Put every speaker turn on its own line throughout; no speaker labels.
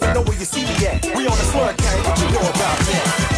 never know where you see me at. We on a slurricane, what you know about that?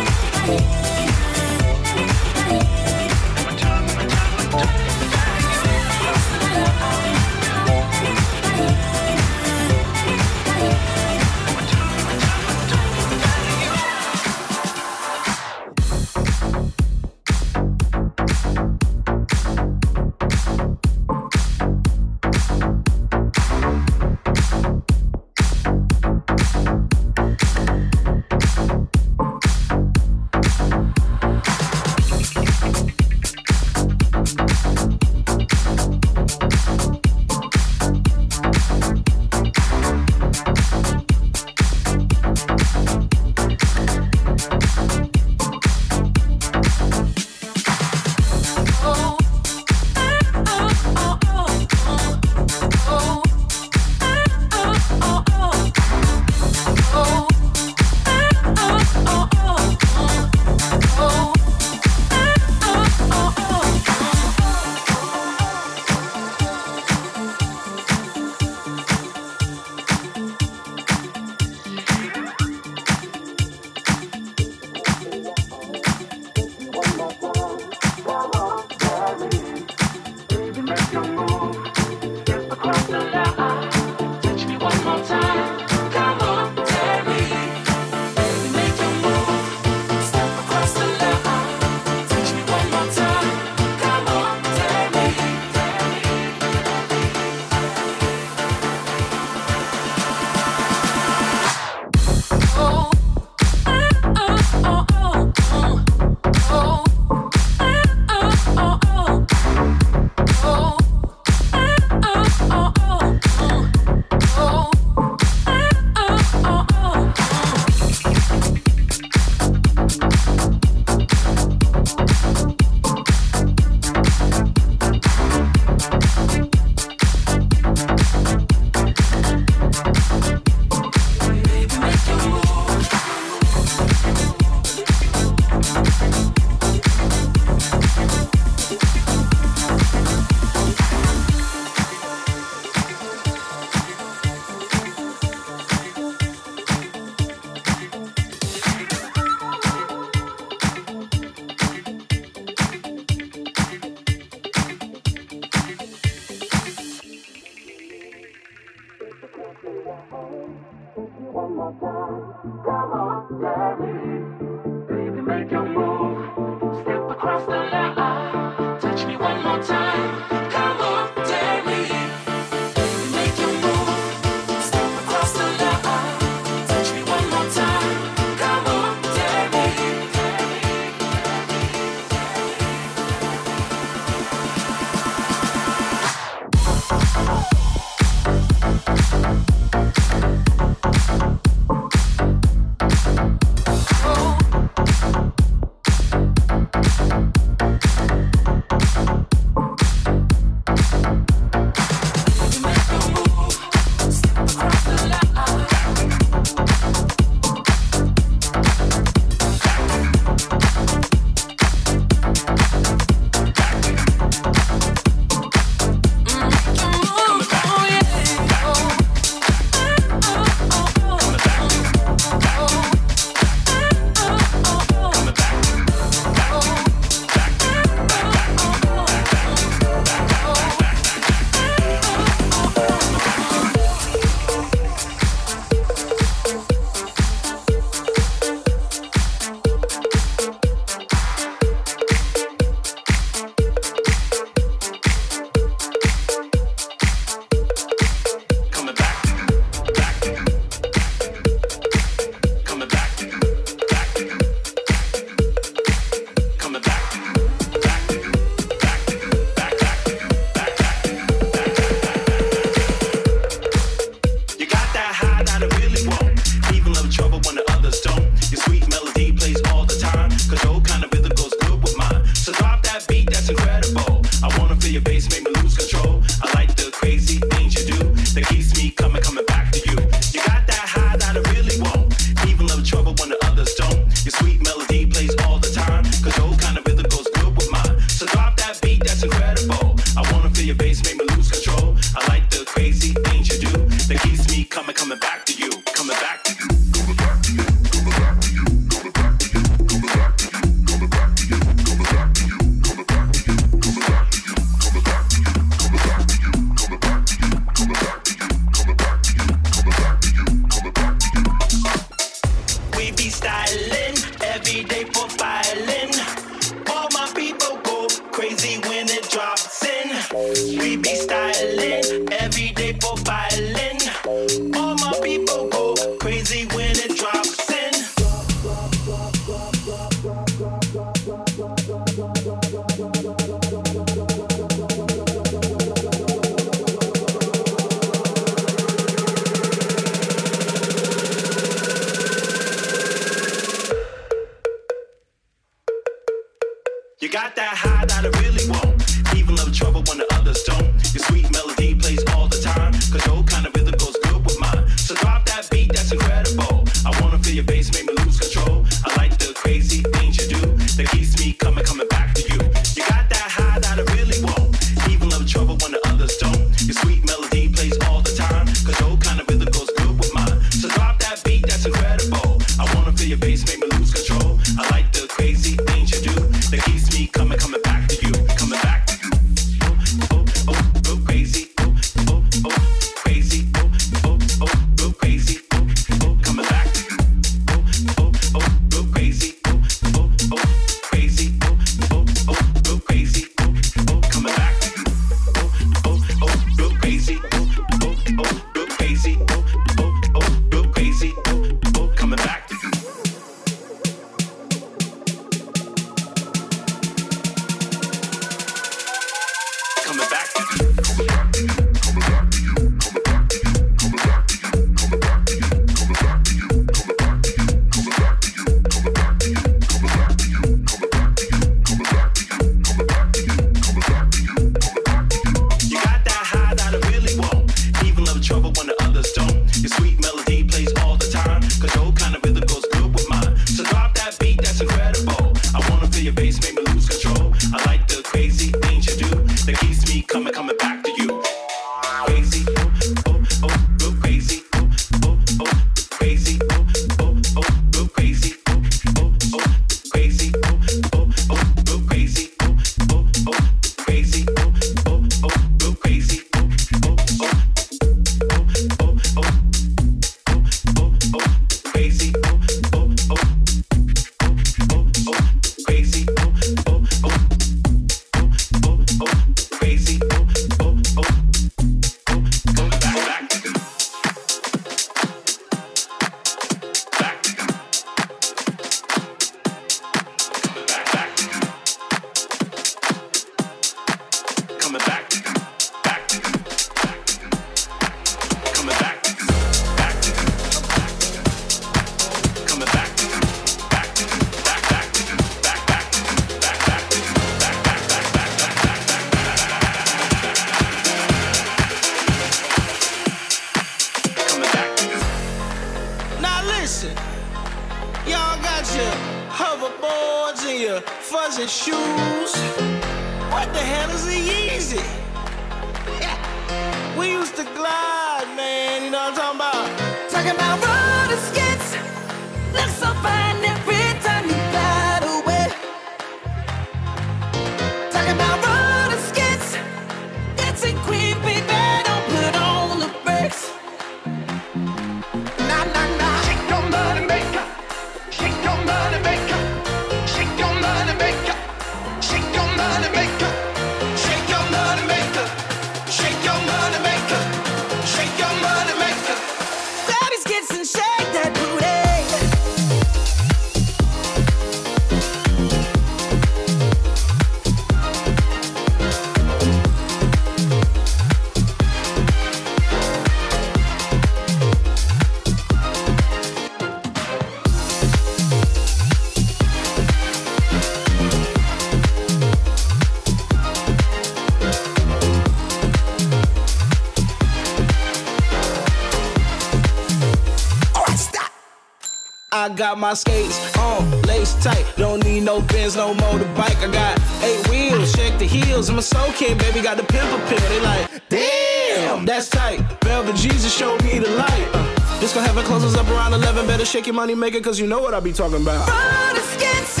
Got my skates on, lace tight. Don't need no Benz, no motorbike. I got eight wheels, check the heels. I'm a soul kid, baby, got the pimple pill. They like, damn, that's tight. Velvet Jesus showed me the light. Uh, this gonna have it closes up around 11. Better shake your money maker, cause you know what I be talking about.
Roller skits.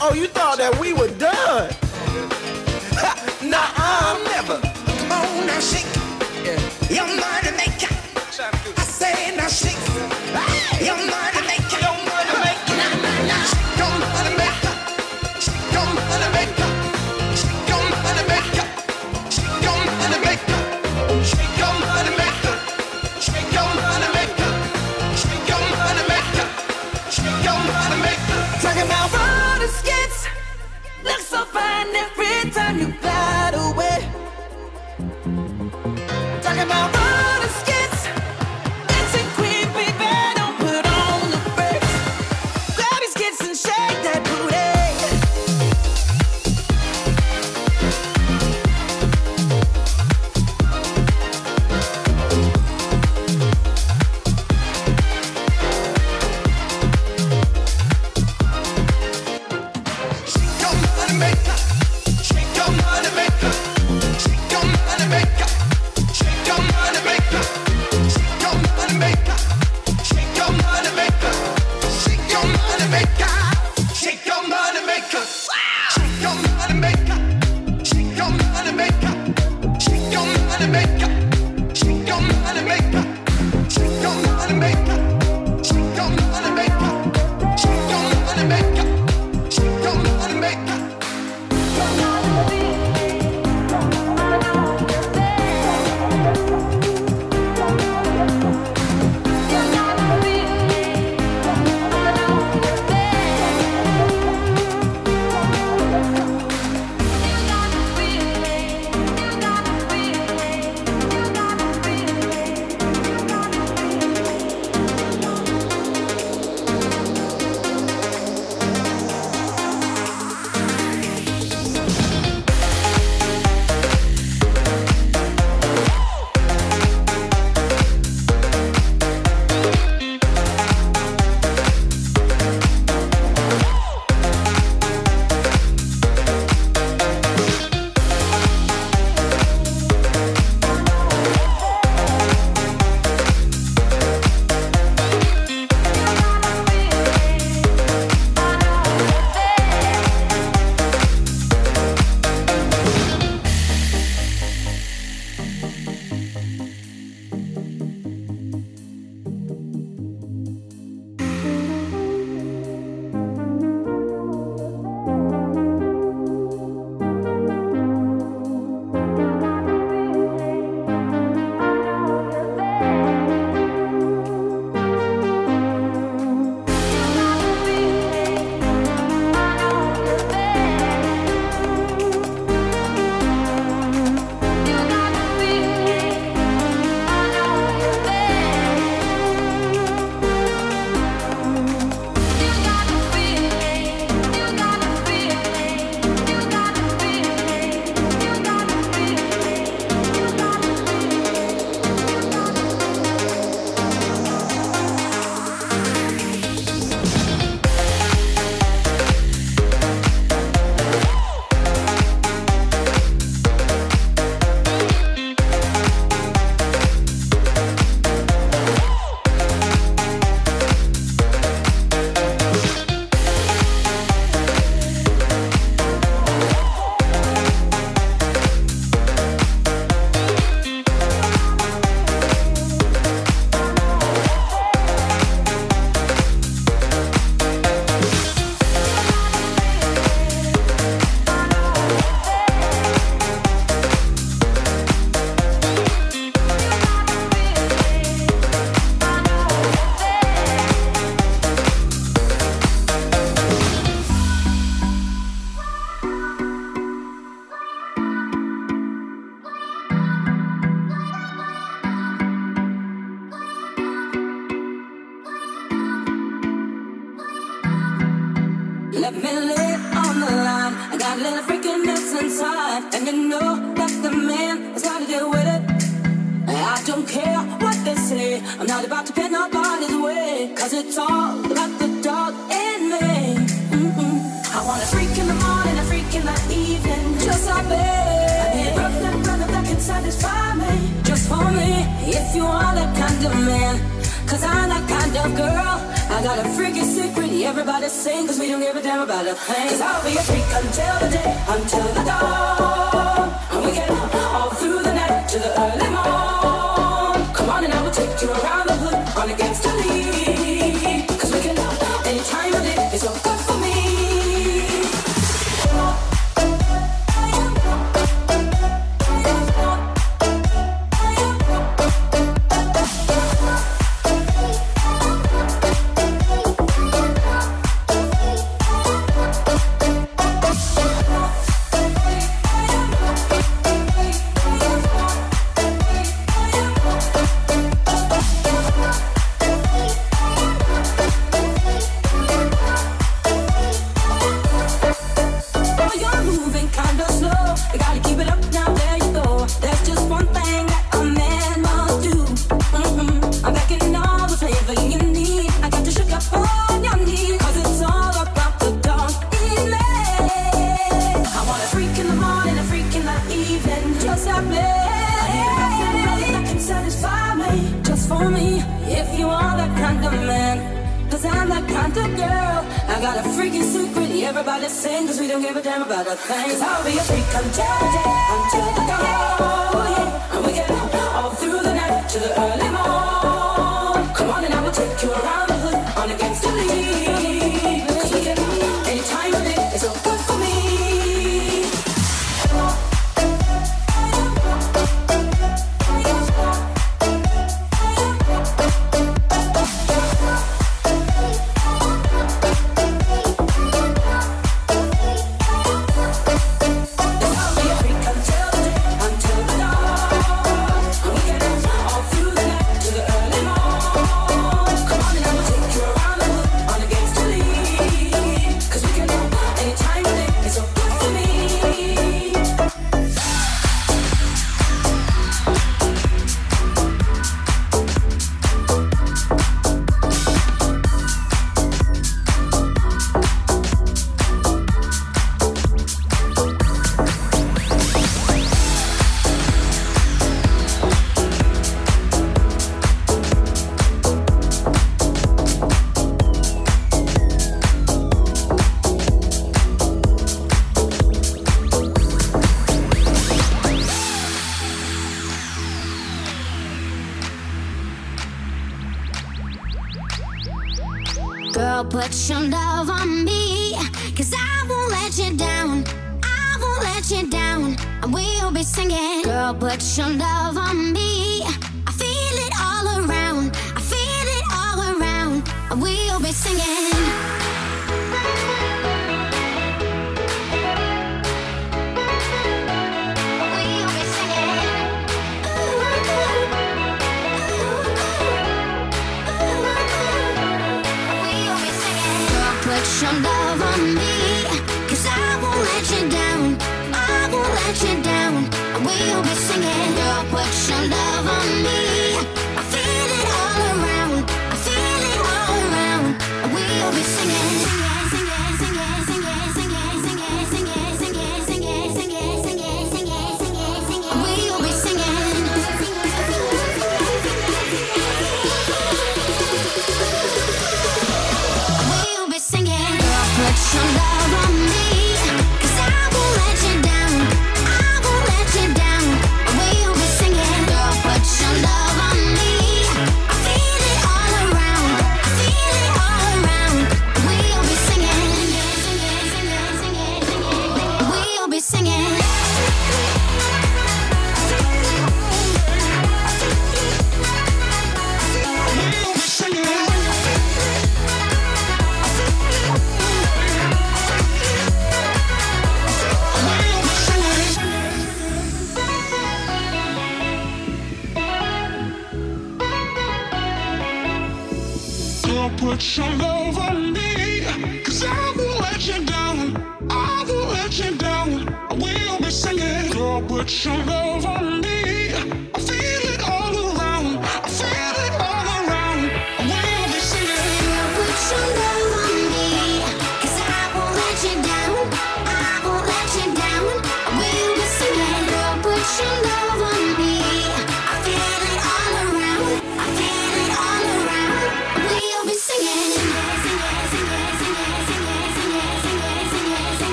oh, you thought that we were done? nah, I'm never.
Come on now, shake. Yeah. Your money maker. I say now shake.
Time you away. I'm not about to pin nobody's way, cause it's all about the dog in me. Mm-mm. I want a freak in the morning, a freak in the evening, just like me. I need a girlfriend, brother that can satisfy me, just for me. If you are that kind of man, cause I'm that kind of girl. I got a freaky secret, everybody sing, cause we don't give a damn about a thing. Cause I'll be a freak until the day, until the dawn. And we can all through the night to the early morn. Come on and I will take you around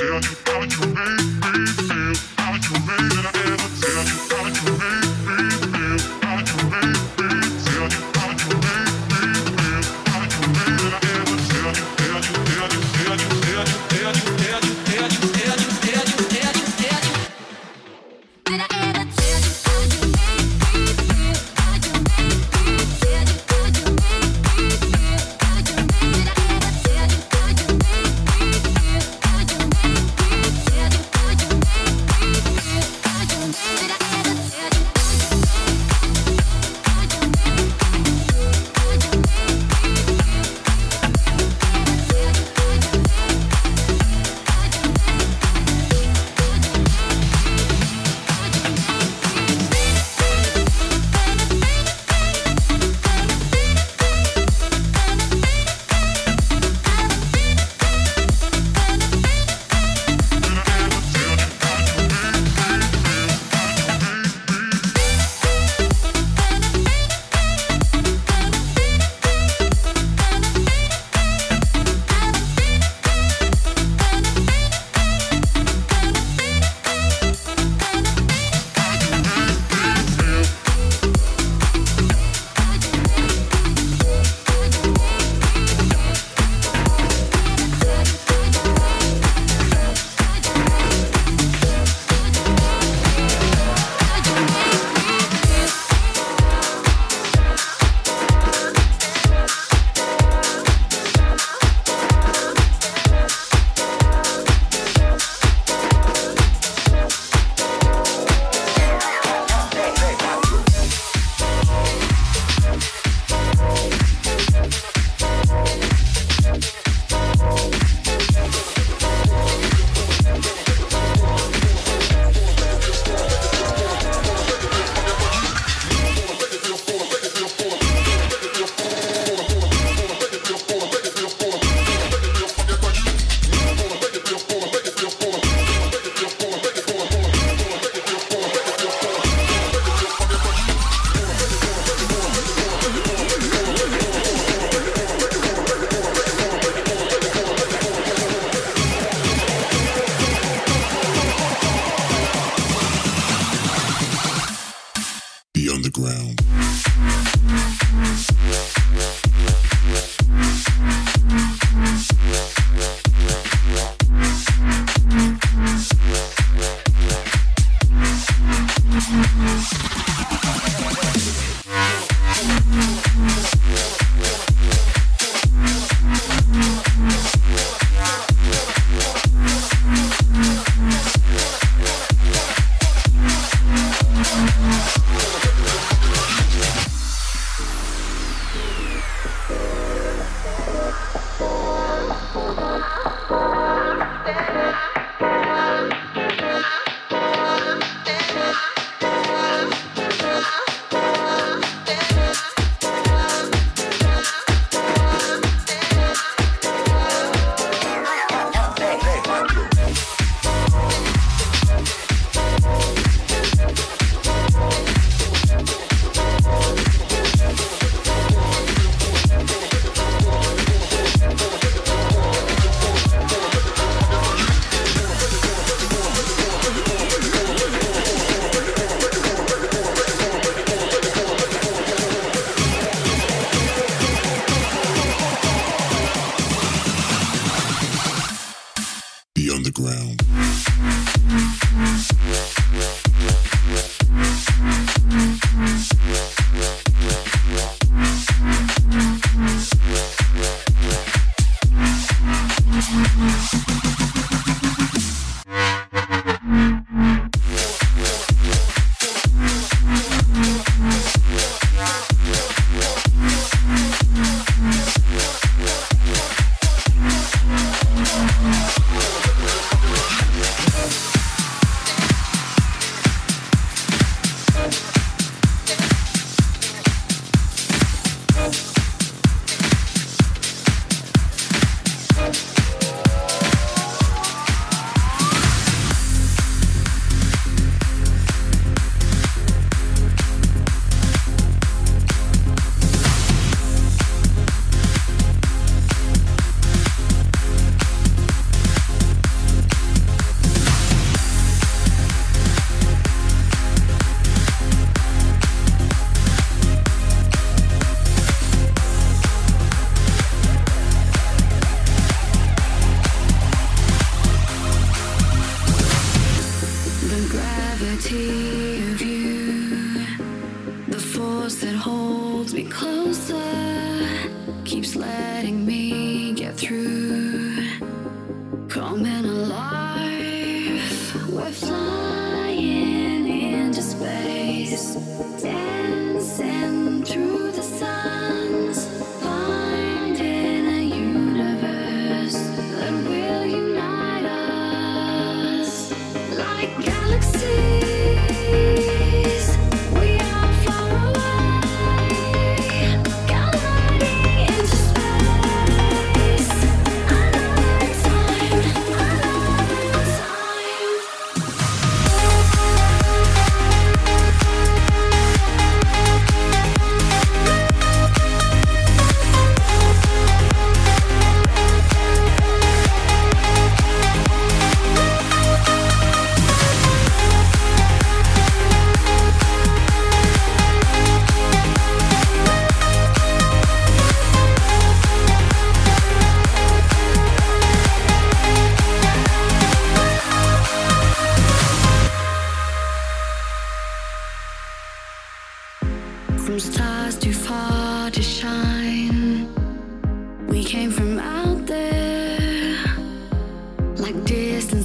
tell you how you made we
came from out there, like distant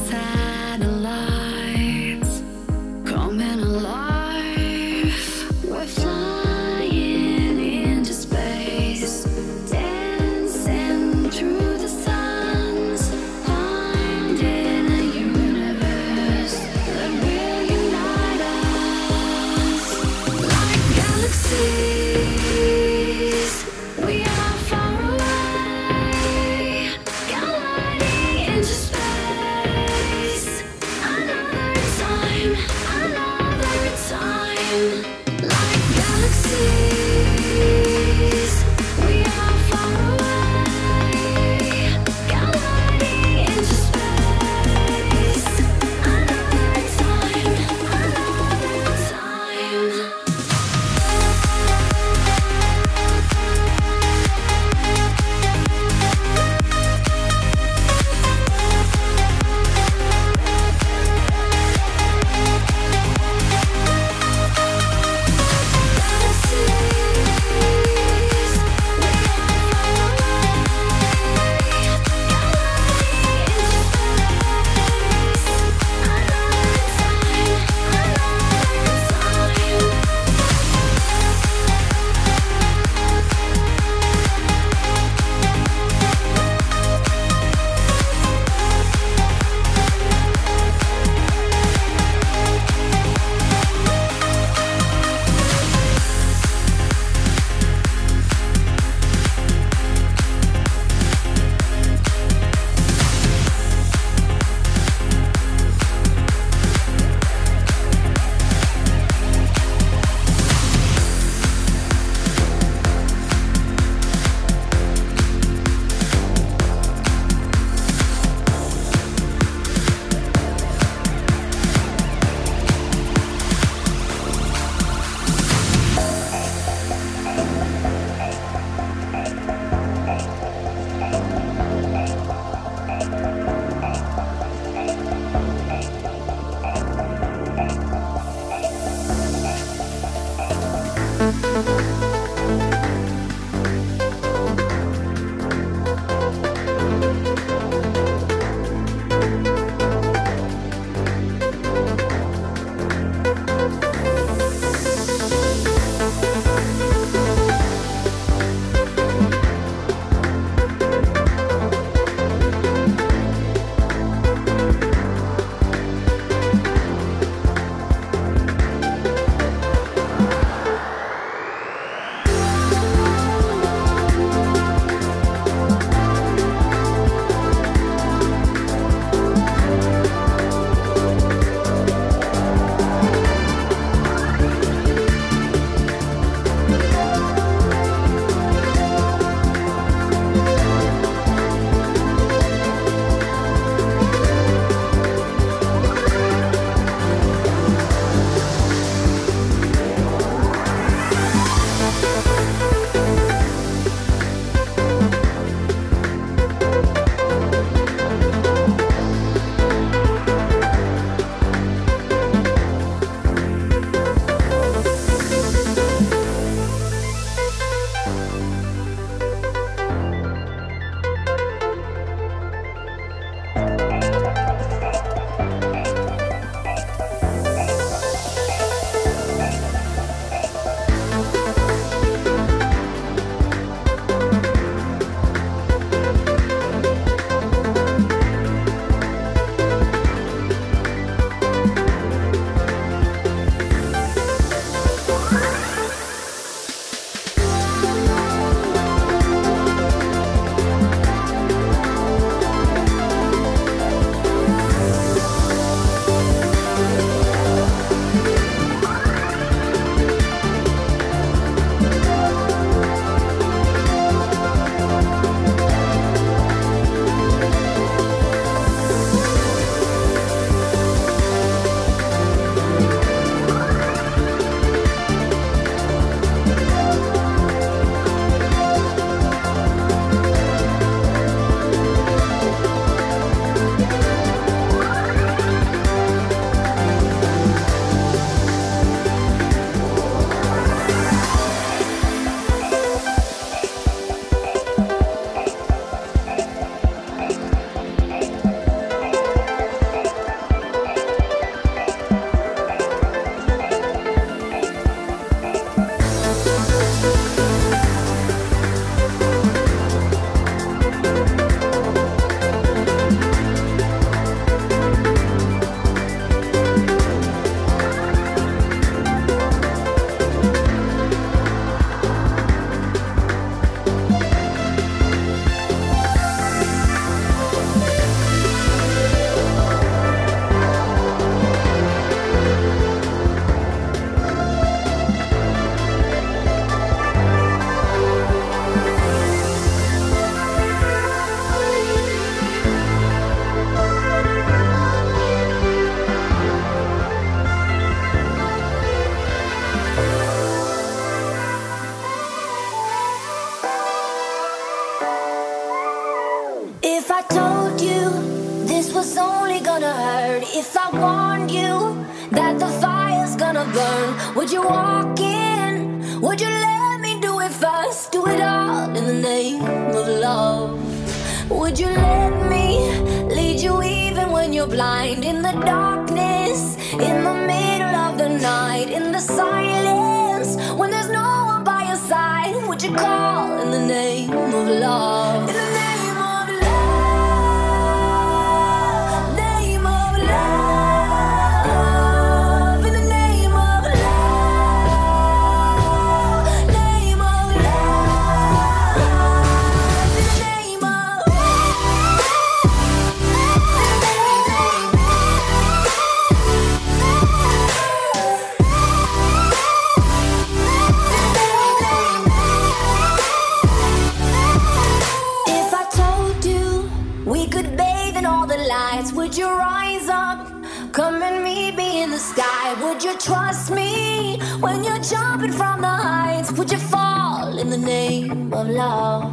of love.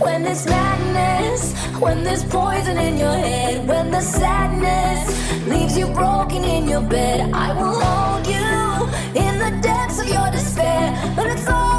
When there's madness, when there's poison in your head, when the sadness leaves you broken in your bed, I will hold you in the depths of your despair. But it's all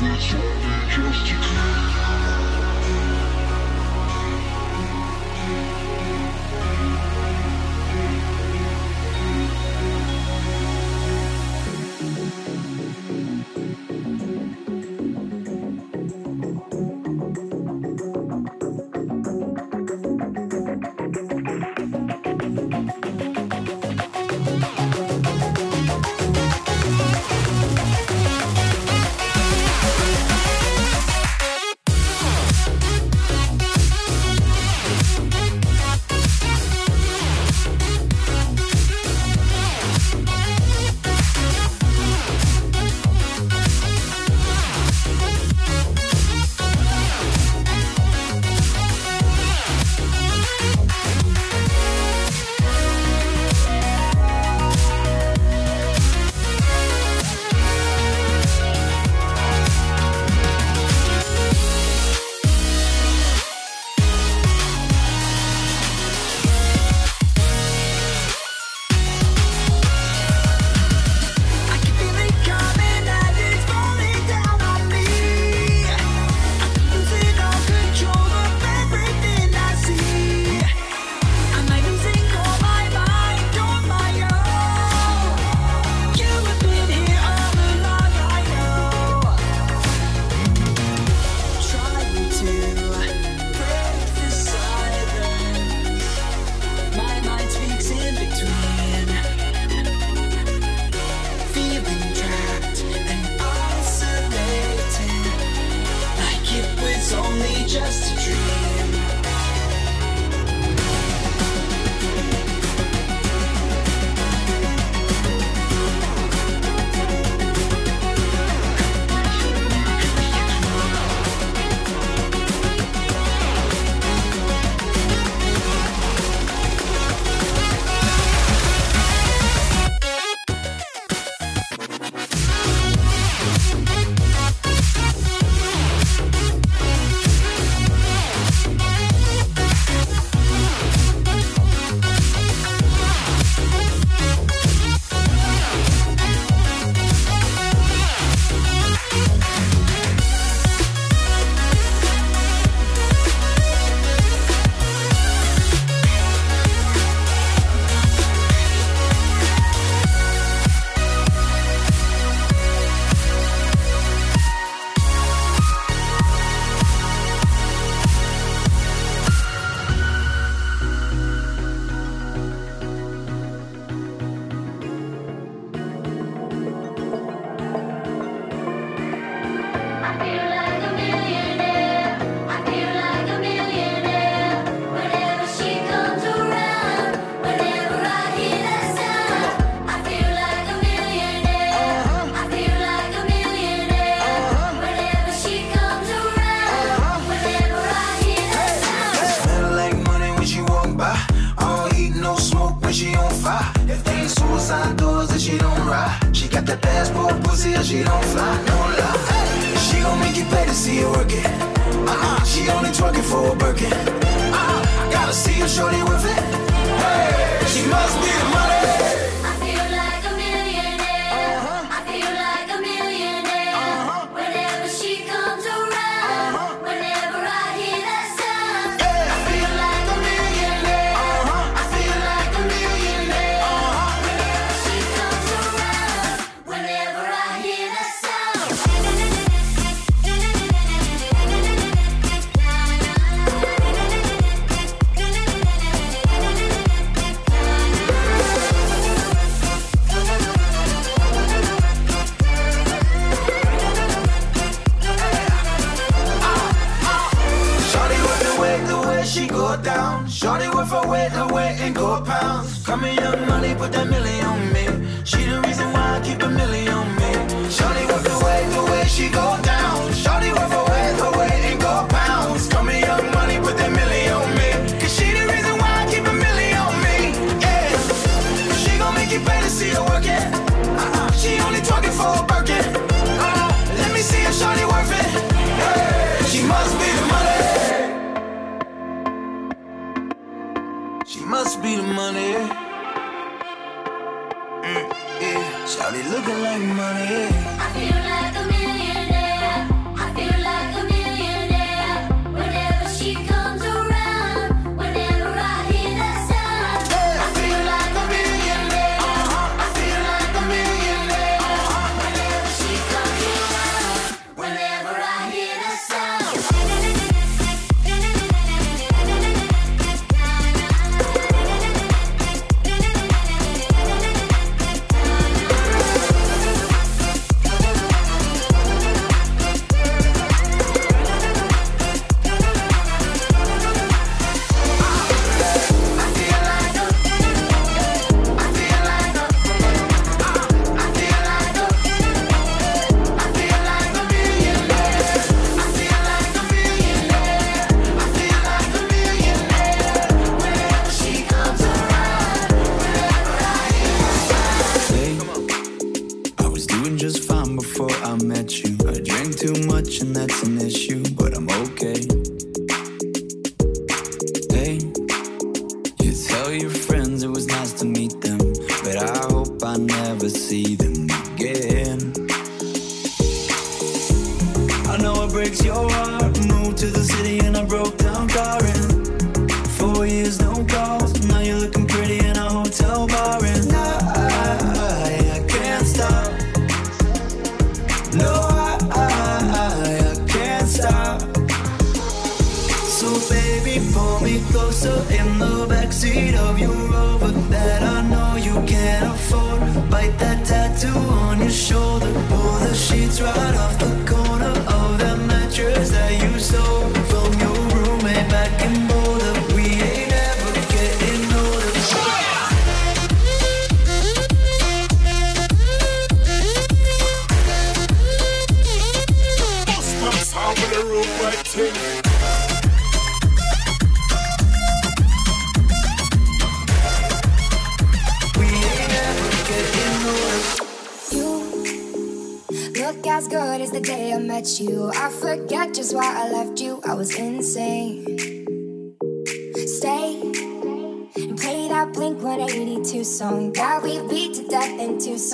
Just to
they.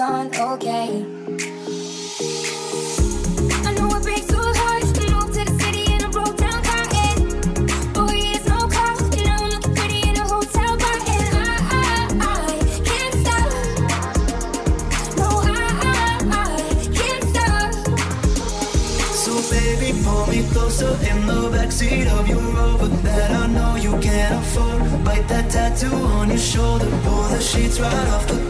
on, okay. I know it breaks to the city in a broke down car. Eh. Oh, and boy, it's no
car. And I'm looking pretty in a hotel bar. Eh. And I, can't stop. No, I, can't stop.
So, baby, pull me closer in the backseat of your rover that I know you can't afford. Bite that tattoo on your shoulder. Pull the sheets right off the